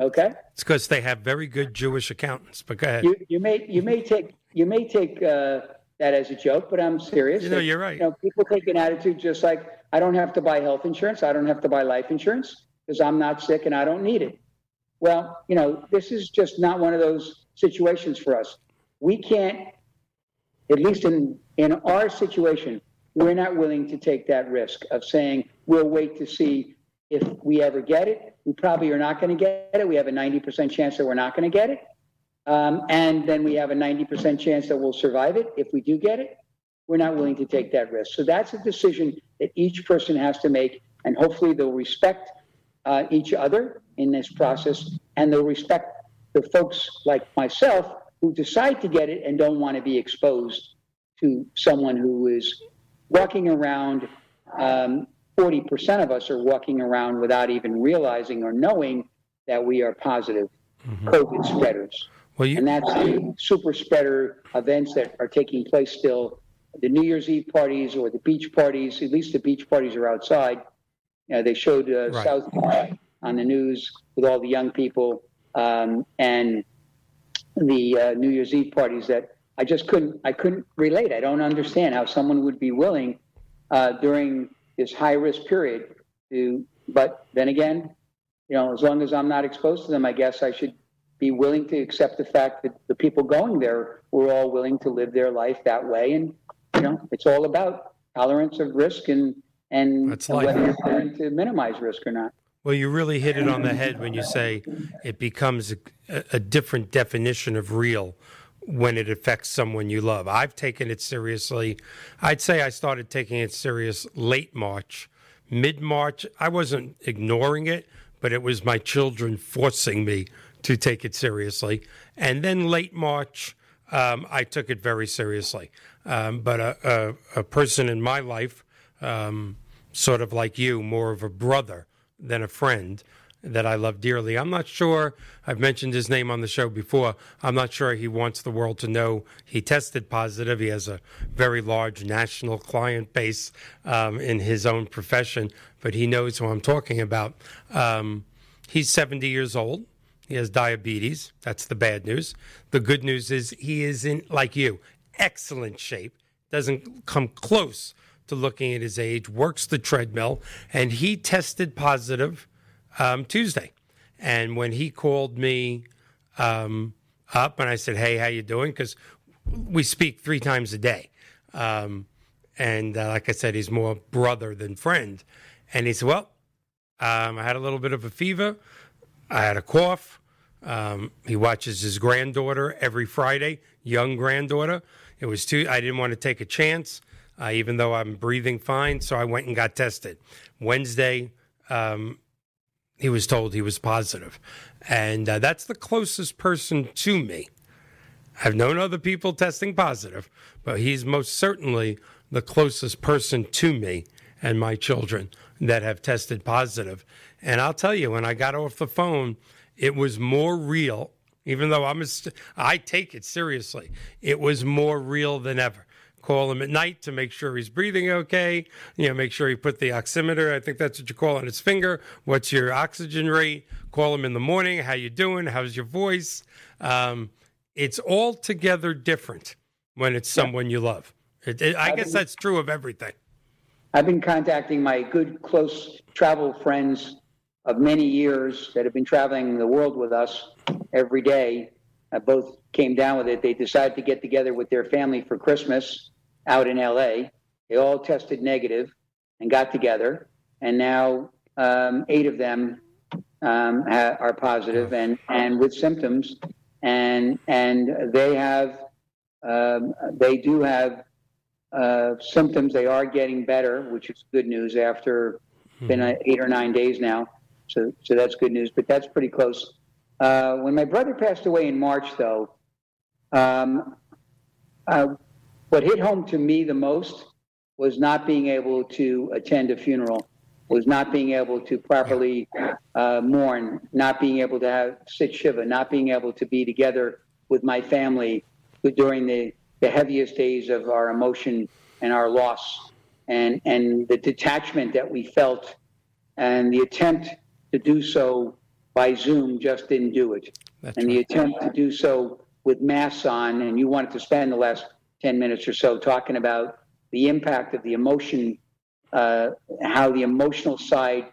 Okay. It's because they have very good Jewish accountants. But go ahead. You, you may you may take you may take uh, that as a joke, but I'm serious. You know, you're right. You know, people take an attitude just like I don't have to buy health insurance, I don't have to buy life insurance because I'm not sick and I don't need it. Well, you know, this is just not one of those situations for us. We can't, at least in in our situation, we're not willing to take that risk of saying we'll wait to see if we ever get it. We probably are not going to get it. We have a 90% chance that we're not going to get it. Um, and then we have a 90% chance that we'll survive it if we do get it. We're not willing to take that risk. So that's a decision that each person has to make. And hopefully they'll respect uh, each other in this process and they'll respect the folks like myself who decide to get it and don't want to be exposed to someone who is walking around. Um, 40% of us are walking around without even realizing or knowing that we are positive mm-hmm. COVID spreaders. Well, you... And that's the super spreader events that are taking place still. The New Year's Eve parties or the beach parties, at least the beach parties are outside. You know, they showed uh, right. South Beach on the news with all the young people um, and the uh, New Year's Eve parties that I just couldn't, I couldn't relate. I don't understand how someone would be willing uh, during this high risk period to, but then again, you know, as long as I'm not exposed to them, I guess I should be willing to accept the fact that the people going there were all willing to live their life that way. And, you know, it's all about tolerance of risk and, and, and whether you're willing to minimize risk or not. Well, you really hit it on the head when you say it becomes a, a, different definition of real when it affects someone you love. I've taken it seriously. I'd say I started taking it serious late March. Mid March, I wasn't ignoring it, but it was my children forcing me to take it seriously. And then late March, um, I took it very seriously. Um, but a, a, a, person in my life, um, sort of like you, more of a brother than a friend that I love dearly. I'm not sure, I've mentioned his name on the show before. I'm not sure he wants the world to know he tested positive. He has a very large national client base um, in his own profession, but he knows who I'm talking about. Um, he's 70 years old. He has diabetes. That's the bad news. The good news is he is in, like you, excellent shape. Doesn't come close to looking at his age. Works the treadmill, and he tested positive um, Tuesday. And when he called me um, up, and I said, "Hey, how you doing?" Because we speak three times a day, um, and uh, like I said, he's more brother than friend. And he said, "Well, um, I had a little bit of a fever. I had a cough. Um, he watches his granddaughter every Friday, young granddaughter. It was too. I didn't want to take a chance, uh, even though I'm breathing fine. So I went and got tested. Wednesday, um, he was told he was positive, and uh, that's the closest person to me. I've known other people testing positive, but he's most certainly the closest person to me and my children that have tested positive. And I'll tell you, when I got off the phone it was more real, even though I'm a, I take it seriously. It was more real than ever. Call him at night to make sure he's breathing okay. You know, make sure you put the oximeter. I think that's what you call on his finger. What's your oxygen rate? Call him in the morning. How you doing? How's your voice? Um, it's altogether different when it's someone you love. It, it, I guess that's true of everything. I've been contacting my good, close travel friends of many years that have been traveling the world with us every day. Uh, both came down with it. They decided to get together with their family for Christmas out in LA. They all tested negative and got together, and now um, eight of them um, ha- are positive and, and with symptoms, and and they have um, they do have uh, symptoms. They are getting better, which is good news after been uh, eight or nine days now. So, so that's good news, but that's pretty close. Uh, when my brother passed away in March, though, um, uh, what hit home to me the most was not being able to attend a funeral, was not being able to properly uh, mourn, not being able to have sit shiva, not being able to be together with my family during the, the heaviest days of our emotion and our loss and, and the detachment that we felt and the attempt to do so by Zoom just didn't do it. That's and right. the attempt to do so with masks on, and you wanted to spend the last 10 minutes or so talking about the impact of the emotion, uh, how the emotional side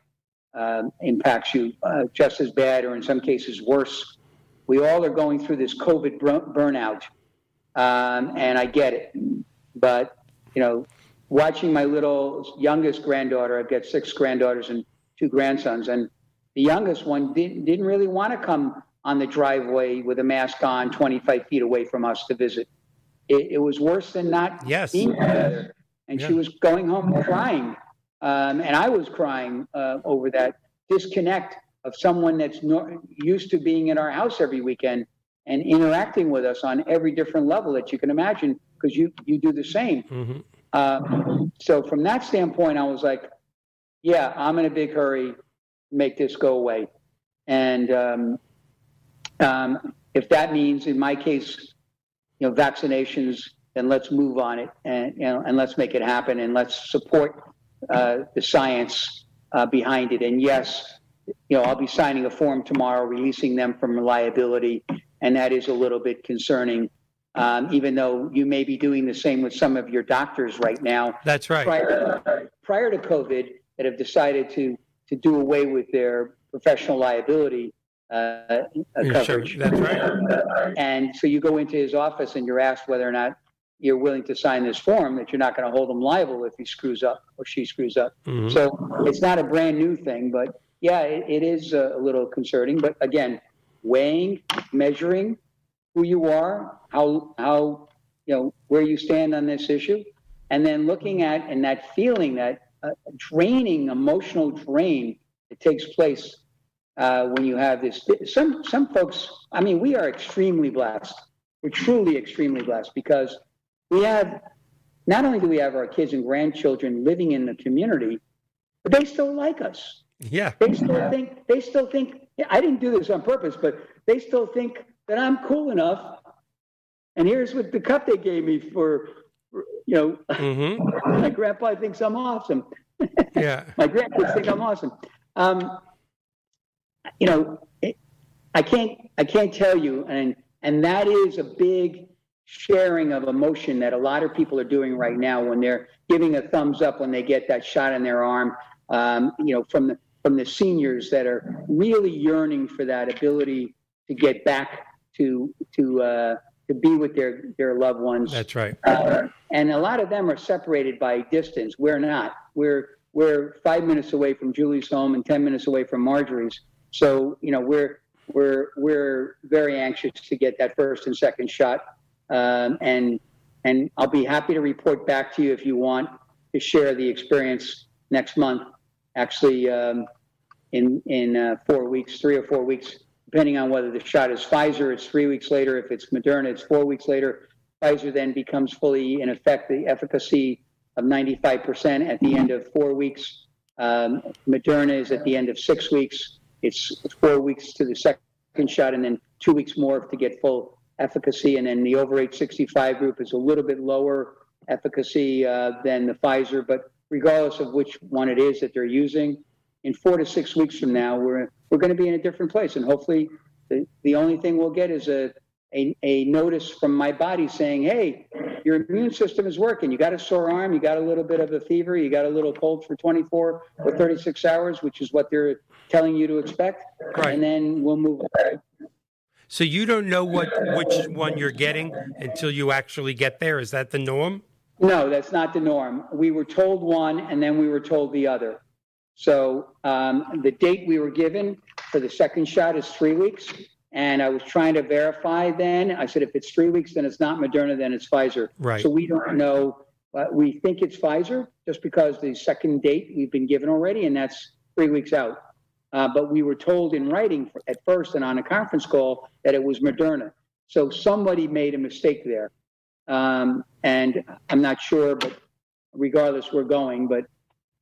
uh, impacts you uh, just as bad, or in some cases worse. We all are going through this COVID burnout, um, and I get it. But, you know, watching my little youngest granddaughter, I've got six granddaughters and two grandsons, and the youngest one didn't, didn't really want to come on the driveway with a mask on 25 feet away from us to visit. It, it was worse than not yes. being together. And yeah. she was going home crying. Um, and I was crying uh, over that disconnect of someone that's no, used to being in our house every weekend and interacting with us on every different level that you can imagine because you, you do the same. Mm-hmm. Uh, so, from that standpoint, I was like, yeah, I'm in a big hurry, make this go away. And um, um, if that means, in my case, you know, vaccinations, then let's move on it and you know, and let's make it happen and let's support uh, the science uh, behind it. And yes, you know, I'll be signing a form tomorrow, releasing them from liability, and that is a little bit concerning. Um, even though you may be doing the same with some of your doctors right now. That's right. Prior, prior to COVID, that have decided to to do away with their professional liability uh, coverage. Sure. That's right. And so you go into his office and you're asked whether or not you're willing to sign this form that you're not going to hold him liable if he screws up or she screws up. Mm-hmm. So it's not a brand new thing, but yeah, it, it is a little concerning. But again, weighing, measuring who you are, how how you know where you stand on this issue, and then looking at and that feeling that uh, draining emotional drain that takes place uh, when you have this. Some some folks, I mean, we are extremely blessed. We're truly extremely blessed because we have not only do we have our kids and grandchildren living in the community, but they still like us. Yeah. They still yeah. think they still think I didn't do this on purpose, but they still think that I'm cool enough. And here's what the cup they gave me for, you know, mm-hmm. my grandpa thinks I'm awesome. Yeah. my grandkids think I'm awesome. Um, you know, it, I can't I can't tell you, and and that is a big sharing of emotion that a lot of people are doing right now when they're giving a thumbs up when they get that shot in their arm. Um, you know, from the from the seniors that are really yearning for that ability to get back to to uh, to be with their their loved ones. That's right. Uh, and a lot of them are separated by distance. We're not. We're we're five minutes away from Julie's home and ten minutes away from Marjorie's. So you know we're we're we're very anxious to get that first and second shot, um, and and I'll be happy to report back to you if you want to share the experience next month. Actually, um, in in uh, four weeks, three or four weeks, depending on whether the shot is Pfizer, it's three weeks later. If it's Moderna, it's four weeks later. Pfizer then becomes fully in effect the efficacy of 95% at the end of four weeks. Um, Moderna is at the end of six weeks. It's four weeks to the second shot and then two weeks more to get full efficacy. And then the over age 65 group is a little bit lower efficacy uh, than the Pfizer. But regardless of which one it is that they're using, in four to six weeks from now, we're, we're going to be in a different place. And hopefully, the, the only thing we'll get is a, a, a notice from my body saying, hey, your immune system is working. You got a sore arm, you got a little bit of a fever, you got a little cold for 24 or 36 hours, which is what they're telling you to expect. Right. And then we'll move on. So you don't know what which one you're getting until you actually get there. Is that the norm? No, that's not the norm. We were told one, and then we were told the other. So um, the date we were given for the second shot is three weeks. And I was trying to verify then. I said, if it's three weeks, then it's not Moderna, then it's Pfizer. Right. So we don't know. Uh, we think it's Pfizer just because the second date we've been given already, and that's three weeks out. Uh, but we were told in writing at first and on a conference call that it was Moderna. So somebody made a mistake there. Um, and I'm not sure, but regardless, we're going. But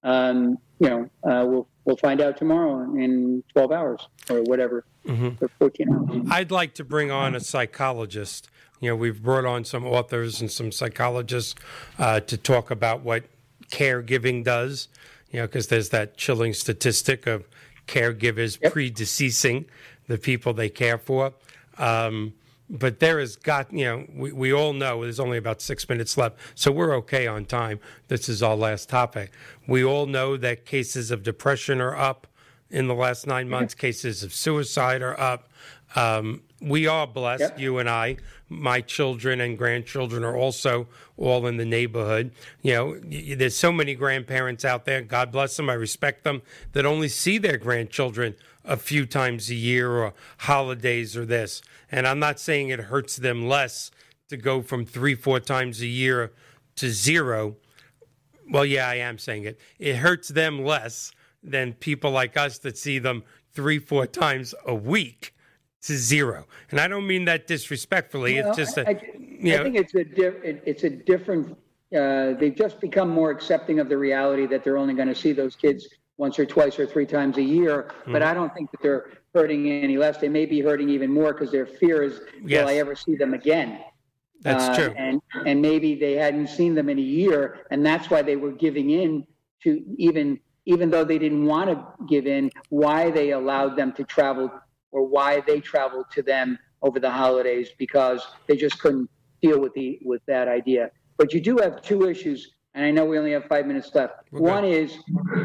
um, you know, uh, we'll we'll find out tomorrow in 12 hours or whatever, mm-hmm. or 14 hours. I'd like to bring on a psychologist. You know, we've brought on some authors and some psychologists uh, to talk about what caregiving does. You know, because there's that chilling statistic of caregivers yep. predeceasing the people they care for. Um, but there has got you know we, we all know there's only about six minutes left so we're okay on time this is our last topic we all know that cases of depression are up in the last nine months cases of suicide are up um, we are blessed yep. you and i my children and grandchildren are also all in the neighborhood you know there's so many grandparents out there god bless them i respect them that only see their grandchildren a few times a year or holidays or this and I'm not saying it hurts them less to go from three, four times a year to zero. Well, yeah, I am saying it. It hurts them less than people like us that see them three, four times a week to zero. And I don't mean that disrespectfully. Well, it's just a, I, you know, I think it's a diff, it, it's a different. Uh, they've just become more accepting of the reality that they're only going to see those kids once or twice or three times a year. Mm. But I don't think that they're hurting any less. They may be hurting even more because their fear is, yes. will I ever see them again? That's uh, true. And and maybe they hadn't seen them in a year, and that's why they were giving in to even even though they didn't want to give in. Why they allowed them to travel, or why they traveled to them over the holidays because they just couldn't deal with the with that idea. But you do have two issues, and I know we only have five minutes left. Okay. One is,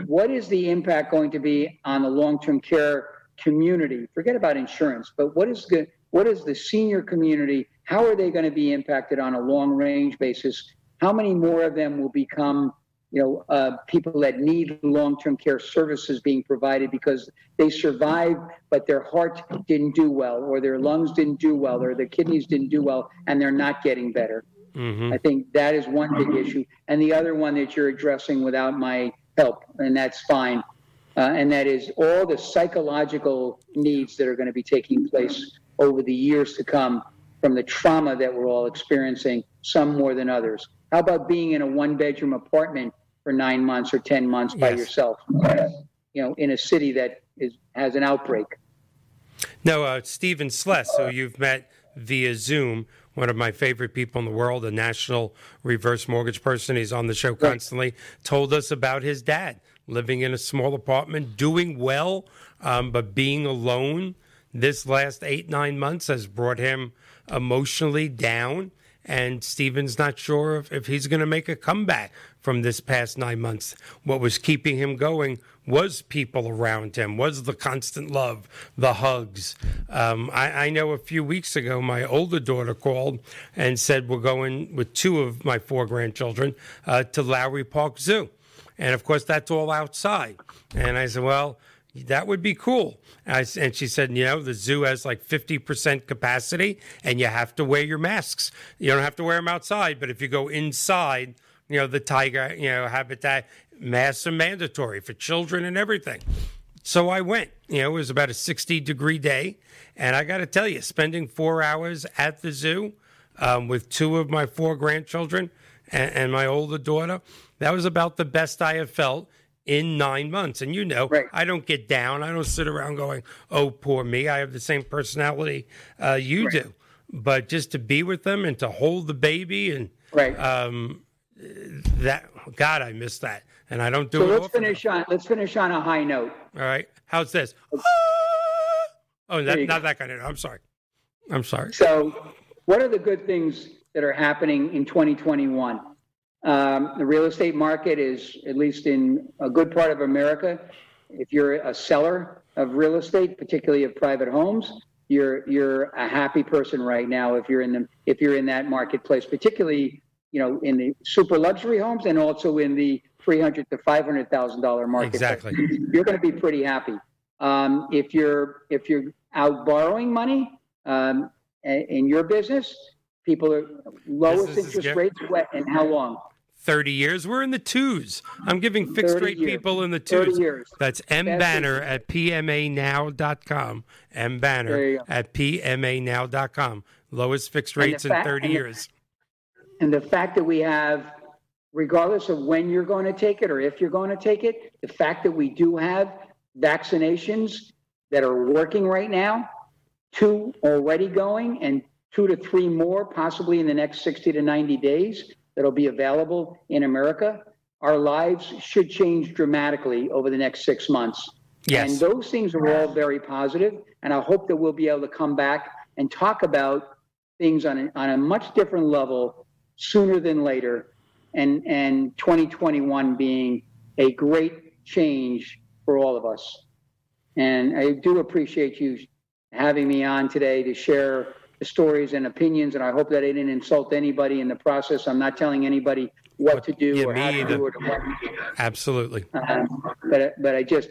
what is the impact going to be on the long term care community, forget about insurance, but what is the what is the senior community? How are they going to be impacted on a long range basis? How many more of them will become, you know, uh, people that need long term care services being provided because they survived, but their heart didn't do well, or their lungs didn't do well, or their kidneys didn't do well, and they're not getting better. Mm-hmm. I think that is one big issue, and the other one that you're addressing without my help, and that's fine, uh, and that is all the psychological needs that are going to be taking place over the years to come from the trauma that we're all experiencing, some more than others. How about being in a one bedroom apartment for nine months or 10 months by yes. yourself, you know, in a city that is, has an outbreak? No, uh, Stephen Sless, who you've met via Zoom, one of my favorite people in the world, a national reverse mortgage person. He's on the show constantly, right. told us about his dad living in a small apartment, doing well, um, but being alone this last eight, nine months has brought him emotionally down. And Steven's not sure if, if he's going to make a comeback from this past nine months. What was keeping him going was people around him, was the constant love, the hugs. Um, I, I, know a few weeks ago, my older daughter called and said, We're going with two of my four grandchildren uh, to Lowry Park Zoo. And of course, that's all outside. And I said, well, that would be cool. I, and, she said, you know, the zoo has like 50% capacity and you have to wear your masks. You don't have to wear them outside, but if you go inside, you know, the tiger, you know, habitat, masks are mandatory for children and everything. So I went. You know, it was about a 60 degree day. And I got to tell you, spending four hours at the zoo um, with two of my four grandchildren and, and my older daughter, that was about the best I have felt in nine months. And you know, right. I don't get down. I don't sit around going, oh, poor me. I have the same personality uh, you right. do. But just to be with them and to hold the baby and right. um, that, God, I miss that. And I don't do so it. Let's finish on. Let's finish on a high note. All right. How's this? Oh, that, not that kind of. I'm sorry. I'm sorry. So, what are the good things that are happening in 2021? Um, the real estate market is, at least in a good part of America, if you're a seller of real estate, particularly of private homes, you're you're a happy person right now if you're in the if you're in that marketplace, particularly you know in the super luxury homes and also in the three hundred to five hundred thousand dollar market. Exactly, you're going to be pretty happy. Um, if you're if you're out borrowing money um, in your business, people are lowest interest rates. What and how long? 30 years. We're in the twos. I'm giving fixed rate years. people in the twos. That's M Banner at PMAnow.com. M Banner at PMAnow.com. Lowest fixed rates in 30 and years. The, and the fact that we have regardless of when you're going to take it or if you're going to take it, the fact that we do have vaccinations that are working right now, two already going, and two to three more possibly in the next 60 to 90 days that'll be available in America, our lives should change dramatically over the next six months. Yes. And those things are all very positive, and I hope that we'll be able to come back and talk about things on a, on a much different level sooner than later, and and 2021 being a great change for all of us. And I do appreciate you having me on today to share stories and opinions, and I hope that I didn't insult anybody in the process. I'm not telling anybody what to do Yeah, or how to either. do it. Absolutely. Um, but but I just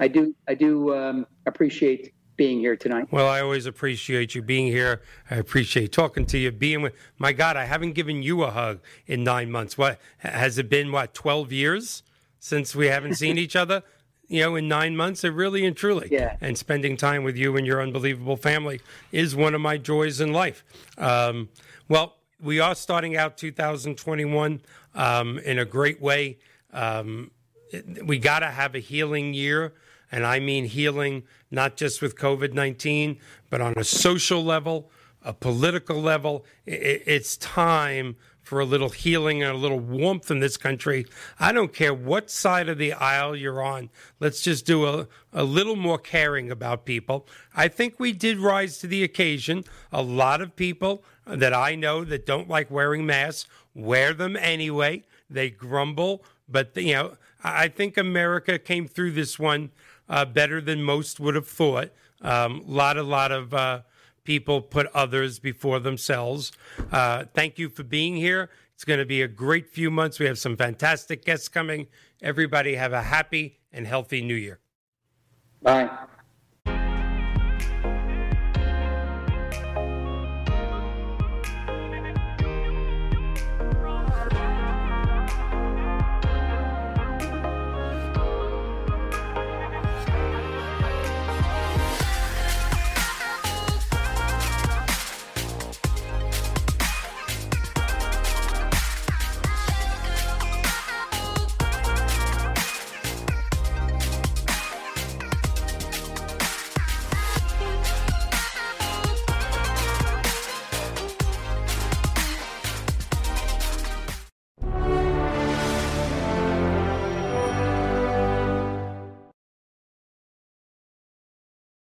I do I do um, appreciate being here tonight. Well, I always appreciate you being here. I appreciate talking to you, being with. My God, I haven't given you a hug in nine months. What has it been? What twelve years since we haven't seen each other? You know, in nine months, it really and truly. Yeah. And spending time with you and your unbelievable family is one of my joys in life. Um, well, we are starting out 2021 um, in a great way. Um, we got to have a healing year. And I mean healing not just with COVID 19, but on a social level, a political level. It's time for a little healing and a little warmth in this country. I don't care what side of the aisle you're on. Let's just do a, a little more caring about people. I think we did rise to the occasion. A lot of people that I know that don't like wearing masks wear them anyway. They grumble, but you know, I think America came through this one uh, better than most would have thought. A um, lot, a lot of uh, people put others before themselves. Uh, thank you for being here. It's going to be a great few months. We have some fantastic guests coming. Everybody have a happy and healthy New Year. Bye.